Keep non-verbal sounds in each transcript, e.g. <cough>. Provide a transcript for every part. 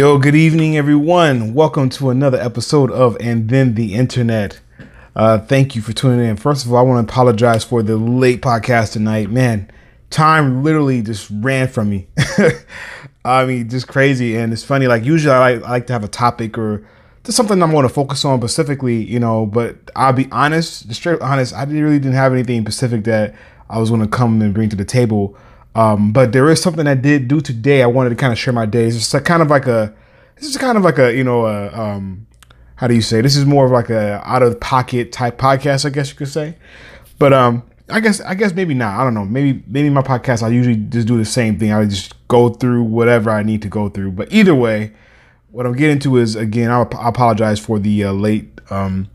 Yo, good evening, everyone. Welcome to another episode of And Then the Internet. Uh, thank you for tuning in. First of all, I want to apologize for the late podcast tonight. Man, time literally just ran from me. <laughs> I mean, just crazy. And it's funny, like, usually I like, I like to have a topic or just something I'm going to focus on specifically, you know, but I'll be honest, straight honest, I really didn't have anything specific that I was going to come and bring to the table. Um, but there is something I did do today. I wanted to kind of share my days. It's like kind of like a, this is kind of like a, you know, a, um, how do you say? This is more of like a out of pocket type podcast, I guess you could say. But um, I guess I guess maybe not. I don't know. Maybe maybe my podcast I usually just do the same thing. I just go through whatever I need to go through. But either way, what I'm getting to is again, I apologize for the uh, late um,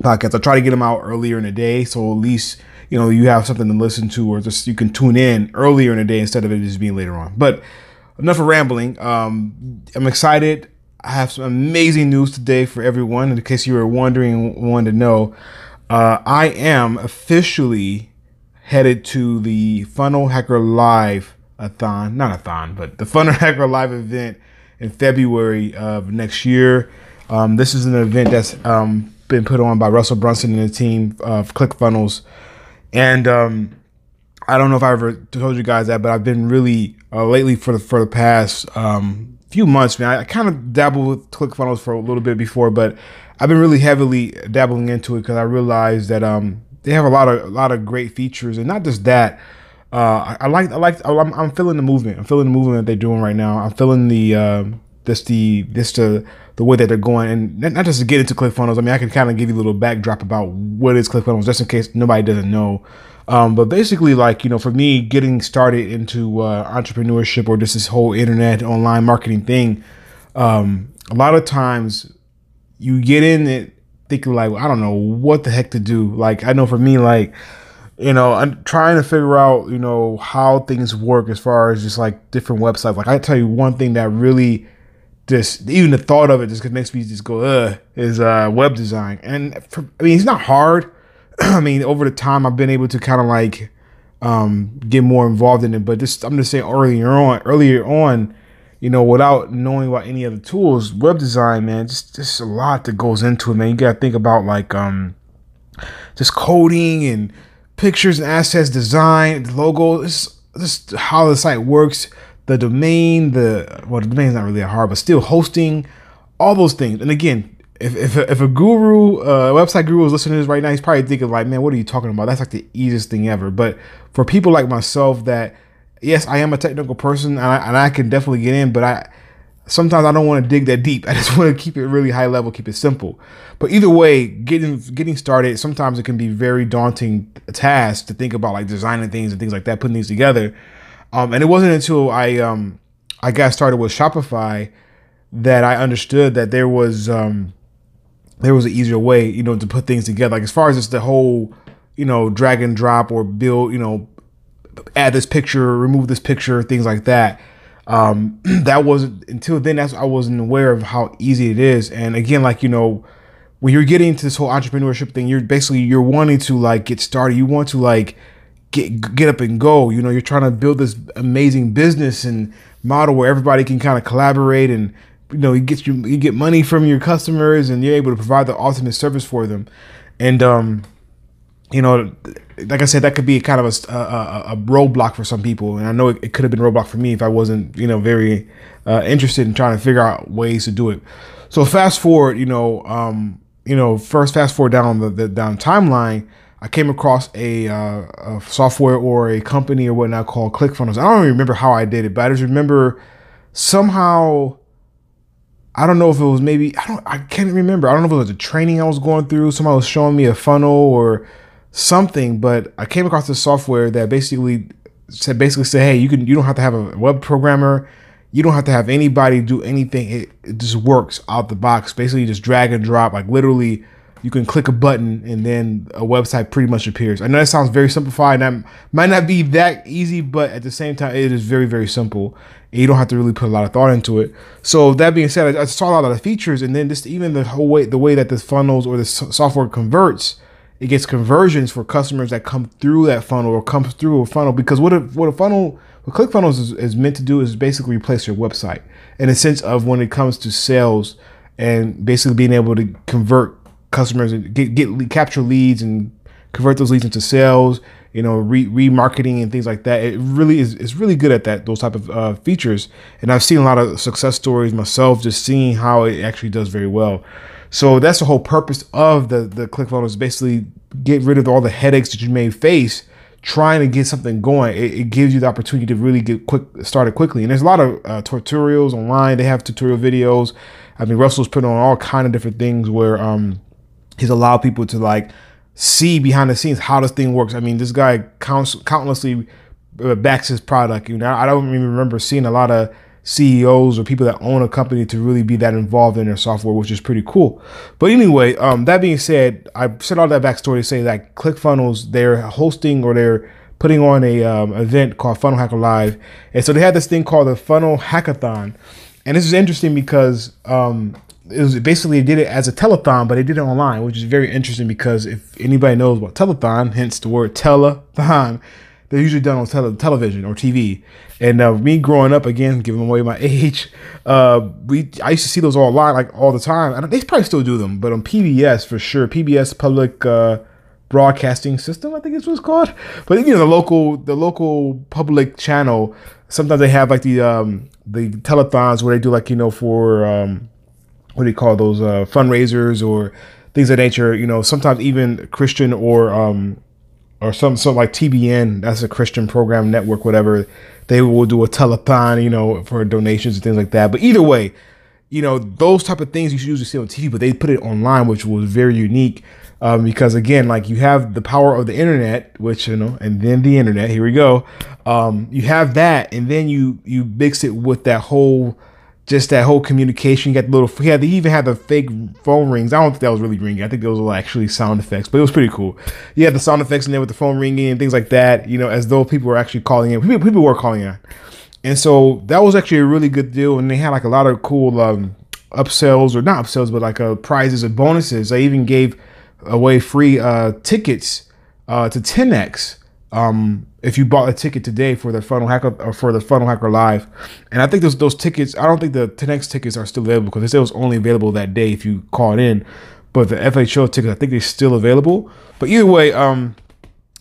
podcast. I try to get them out earlier in the day, so at least you know you have something to listen to, or just you can tune in earlier in the day instead of it just being later on. But enough of rambling. Um, I'm excited. I have some amazing news today for everyone. In case you were wondering, wanted to know, uh, I am officially headed to the Funnel Hacker Live a thon, not a thon, but the <laughs> Funnel Hacker Live event in February of next year. Um, this is an event that's um, been put on by Russell Brunson and the team of ClickFunnels. And um, I don't know if I ever told you guys that, but I've been really uh, lately for the for the past um, few months, man. I, I kind of dabbled with ClickFunnels for a little bit before, but I've been really heavily dabbling into it because I realized that um, they have a lot of a lot of great features, and not just that. Uh, I, I like I like I'm, I'm, feeling the movement. I'm feeling the movement that they're doing right now. I'm feeling the uh, this the this the the way that they're going, and not just to get into ClickFunnels. I mean, I can kind of give you a little backdrop about what is ClickFunnels, just in case nobody doesn't know. Um, but basically, like, you know, for me, getting started into uh, entrepreneurship or just this whole internet online marketing thing, um, a lot of times you get in it thinking, like, I don't know what the heck to do. Like, I know for me, like, you know, I'm trying to figure out, you know, how things work as far as just like different websites. Like, I tell you one thing that really just even the thought of it just makes me just go, uh, is uh, web design. And for, I mean, it's not hard <clears throat> I mean, over the time, I've been able to kind of like um, get more involved in it. But just I'm just saying earlier on, earlier on, you know, without knowing about any other tools, web design, man, just just a lot that goes into it, man. You gotta think about like um, just coding and pictures and assets, design, logo, just just how the site works, the domain, the well, the domain's not really that hard, but still hosting, all those things. And again, if if if a guru, uh, website guru is listening to this right now, he's probably thinking like, man, what are you talking about? That's like the easiest thing ever. But for people like myself, that yes, I am a technical person and I, and I can definitely get in, but I sometimes I don't want to dig that deep. <laughs> I just want to keep it really high level, keep it simple. But either way, getting getting started, sometimes it can be very daunting task to think about like designing things and things like that, putting things together. Um, and it wasn't until I um, I got started with Shopify that I understood that there was um, there was an easier way, you know, to put things together. Like as far as just the whole, you know, drag and drop or build, you know, add this picture, remove this picture, things like that. Um, <clears throat> that wasn't until then. That's I wasn't aware of how easy it is. And again, like you know, when you're getting into this whole entrepreneurship thing, you're basically you're wanting to like get started. You want to like get get up and go. You know, you're trying to build this amazing business and model where everybody can kind of collaborate and you know you get you you get money from your customers and you're able to provide the ultimate service for them. And um you know like i said that could be kind of a, a, a roadblock for some people. And i know it, it, could have been roadblock for me if i wasn't you know very uh, interested in trying to figure out ways to do it. So fast forward you know um you know first fast forward down the, the down timeline I came across a, uh, a software or a company or whatnot called ClickFunnels. I don't even remember how I did it, but I just remember somehow I don't know if it was maybe I don't I can't remember. I don't know if it was a training I was going through. Somebody was showing me a funnel or something, but I came across this software that basically said basically said, hey, you can you don't have to have a web programmer. You don't have to have anybody do anything. It, it just works out the box. Basically, just drag and drop. Like literally, you can click a button and then a website pretty much appears. I know that sounds very simplified. That might not be that easy, but at the same time, it is very very simple you don't have to really put a lot of thought into it. So that being said, I, I saw a lot of the features, and then just even the whole way the way that the funnels or the software converts it gets conversions for customers that come through that funnel or comes through a funnel because what a what a funnel what ClickFunnels is, is meant to do is basically replace your website in a sense of when it comes to sales and basically being able to convert customers and get, get capture leads and convert those leads into sales you know re- remarketing and things like that it really is it's really good at that those type of uh, features and i've seen a lot of success stories myself just seeing how it actually does very well so that's the whole purpose of the the ClickFunnels basically get rid of all the headaches that you may face trying to get something going. It, it, gives you the opportunity to really get quick started quickly. And there's a lot of uh, tutorials online. They have tutorial videos. I mean, Russell's put on all kind of different things where um, he's allowed people to like see behind the scenes how this thing works. I mean, this guy counts countlessly uh, backs his product. You know, I don't even remember seeing a lot of CEOs or people that own a company to really be that involved in their software, which is pretty cool. But anyway, um, that being said, I said all that backstory to say that ClickFunnels, they're hosting or they're putting on a um, event called Funnel Hacker Live. And so they had this thing called the Funnel Hackathon. And this is interesting because um, it was basically they did it as a telethon, but they did it online, which is very interesting because if anybody knows about telethon, hence the word telethon, they're usually done on tele- television or TV. And uh, me growing up again, giving away my <laughs> age, uh, we I used to see those all online like all the time. And they probably still do them, but on PBS for sure. PBS Public uh, Broadcasting System, I think it's what it's called. But you know the local the local public channel. Sometimes they have like the um, the telethons where they do like you know for um, what do you call those uh, fundraisers or things of nature. You know, sometimes even Christian or um, or some sort like TBN. That's a Christian program network, whatever. They will do a telethon, you know, for donations and things like that. But either way, you know, those type of things you should usually see on TV, but they put it online, which was very unique. Um, because again, like you have the power of the internet, which you know, and then the internet. Here we go. Um, you have that, and then you you mix it with that whole just that whole communication. You got the little, had, he even had the fake phone rings. I don't think that was really ringing. I think those were actually sound effects, but it was pretty cool. You had the sound effects in there with the phone ringing and things like that, you know, as though people were actually calling in. People, people were calling in. And so that was actually a really good deal. And they had like a lot of cool um, upsells or not upsells, but like uh, prizes and bonuses. They even gave away free uh, tickets uh, to 10X. Um, if you bought a ticket today for the funnel hacker or for the funnel hacker live. And i think those those tickets i don't think the 10x tickets are still available because they said it was only available that day if you called in. But the fho tickets i think they're still available. But either way um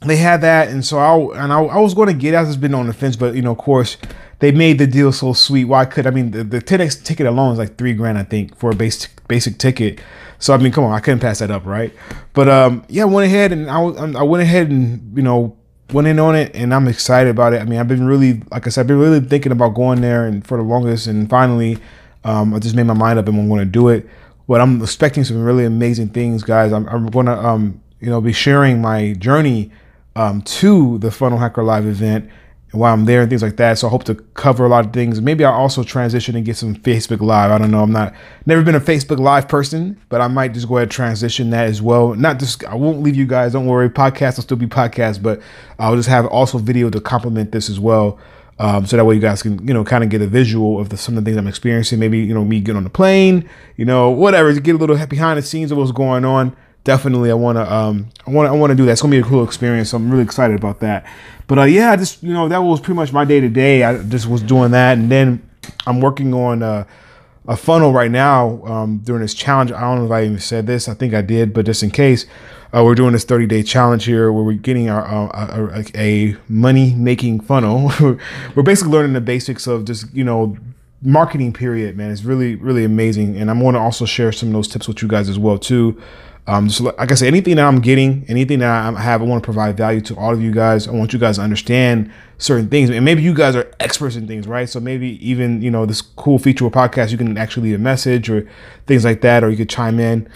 they had that. And so i and i, I was going to get as it has been on the fence. But you know of course they made the deal so sweet. Why could i mean the, the 10x ticket alone is like three grand i think for a basic basic ticket. So i mean come on i couldn't pass that up right? But um yeah i went ahead and i, I went ahead and you know went in on it and I'm excited about it. I mean, I've been really, like I said, I've been really thinking about going there and for the longest. And finally, um, I just made my mind up and I'm going to do it. But I'm expecting some really amazing things, guys. I'm, I'm going to, um, you know, be sharing my journey um, to the Funnel Hacker Live event while I'm there and things like that. So I hope to cover a lot of things. Maybe I'll also transition and get some Facebook Live. I don't know. I'm not never been a Facebook Live person, but I might just go ahead and transition that as well. Not just I won't leave you guys. Don't worry. Podcast will still be podcast, but I'll just have also video to complement this as well. Um, so that way you guys can you know kind of get a visual of the, some of the things I'm experiencing. Maybe you know me get on the plane, you know whatever, get a little behind the scenes of what's going on definitely I want to um I want I want to do that. It's gonna be a cool experience. So I'm really excited about that. But uh, yeah, just you know that was pretty much my day to day. I just was doing that, and then I'm working on a funnel right now um, during this challenge. I don't know if I even said this. I think I did, but just in case, uh, we're doing this 30 day challenge here where we're getting our uh, a, a money making funnel. <laughs> we're basically learning the basics of just you know marketing period man it's really really amazing and i'm going to also share some of those tips with you guys as well too um, just like I said, anything that I'm getting, anything that I have, I want to provide value to all of you guys. I want you guys to understand certain things, and maybe you guys are experts in things, right? So maybe even you know this cool feature of podcast, you can actually leave a message or things like that, or you could chime in.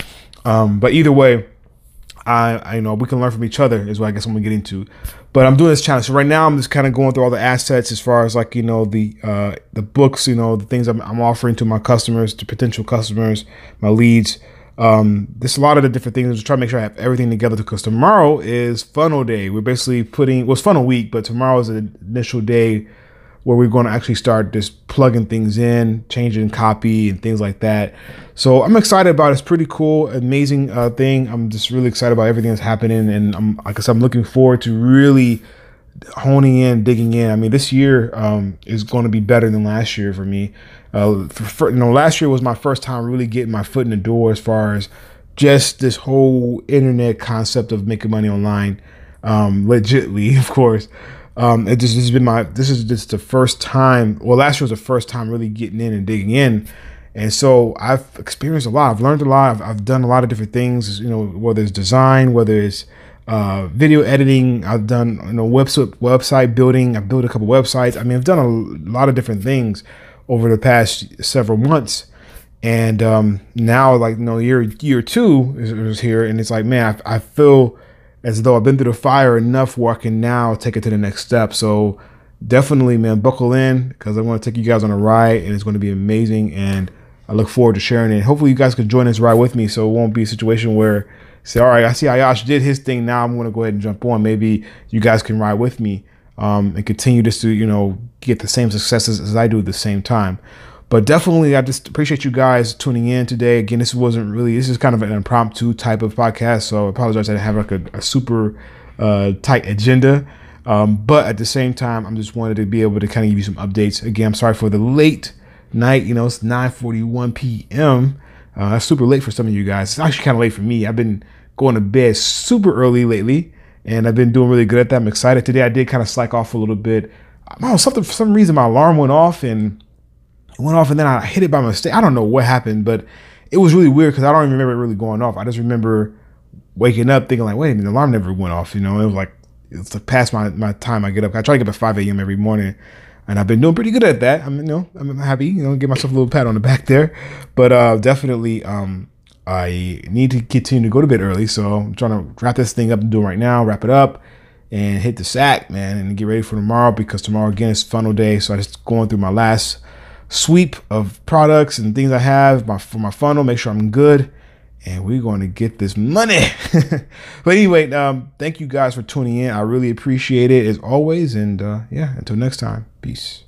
Um, but either way, I, I you know we can learn from each other is what I guess I'm gonna get into. But I'm doing this challenge. So right now I'm just kind of going through all the assets as far as like you know the uh, the books, you know the things I'm, I'm offering to my customers, to potential customers, my leads. Um, there's a lot of the different things. I'm just try to make sure I have everything together because tomorrow is funnel day. We're basically putting well, it's funnel week, but tomorrow is the initial day where we're going to actually start just plugging things in, changing copy and things like that. So I'm excited about it. It's pretty cool, amazing uh, thing. I'm just really excited about everything that's happening, and I'm like I said, I'm looking forward to really honing in, digging in. I mean, this year um, is going to be better than last year for me. Uh, for, for, you know, last year was my first time really getting my foot in the door as far as just this whole internet concept of making money online, um, legitly, <laughs> of course. Um, it just this has been my this is just the first time. Well, last year was the first time really getting in and digging in, and so I've experienced a lot. I've learned a lot. I've, I've done a lot of different things. You know, whether it's design, whether it's uh, video editing. I've done you know website website building. I've built a couple websites. I mean, I've done a lot of different things over the past several months. And um, now, like you know, year year two is, is here, and it's like, man, I, I feel as though I've been through the fire enough where I can now take it to the next step. So definitely, man, buckle in because I want to take you guys on a ride and it's going to be amazing. And I look forward to sharing it. Hopefully, you guys can join this ride with me so it won't be a situation where say, all right, I see Ayash did his thing. Now I'm going to go ahead and jump on. Maybe you guys can ride with me um, and continue just to, you know, get the same successes as I do at the same time. But definitely, I just appreciate you guys tuning in today. Again, this wasn't really, this is kind of an impromptu type of podcast. So I apologize. I didn't have like a, a super uh, tight agenda. Um, but at the same time, I'm just wanted to be able to kind of give you some updates. Again, I'm sorry for the late night. You know, it's 9:41 p.m. Uh, that's super late for some of you guys. It's actually kind of late for me. I've been going to bed super early lately, and I've been doing really good at that. I'm excited today. I did kind of slack off a little bit. I don't know, something for some reason my alarm went off and it went off and then I hit it by mistake. I don't know what happened, but it was really weird because I don't even remember it really going off. I just remember waking up thinking like, wait a minute, the alarm never went off. You know, it was like it's like past my, my time I get up. I try to get up at 5 a.m. every morning. And I've been doing pretty good at that. I'm, you know, I'm happy, you know, give myself a little pat on the back there. But uh, definitely, um, I need to continue to go to bed early. So I'm trying to wrap this thing up and do it right now, wrap it up and hit the sack, man, and get ready for tomorrow because tomorrow again is funnel day. So I'm just going through my last sweep of products and things I have my, for my funnel, make sure I'm good. And we're going to get this money. <laughs> but anyway, um, thank you guys for tuning in. I really appreciate it as always. And uh, yeah, until next time, peace.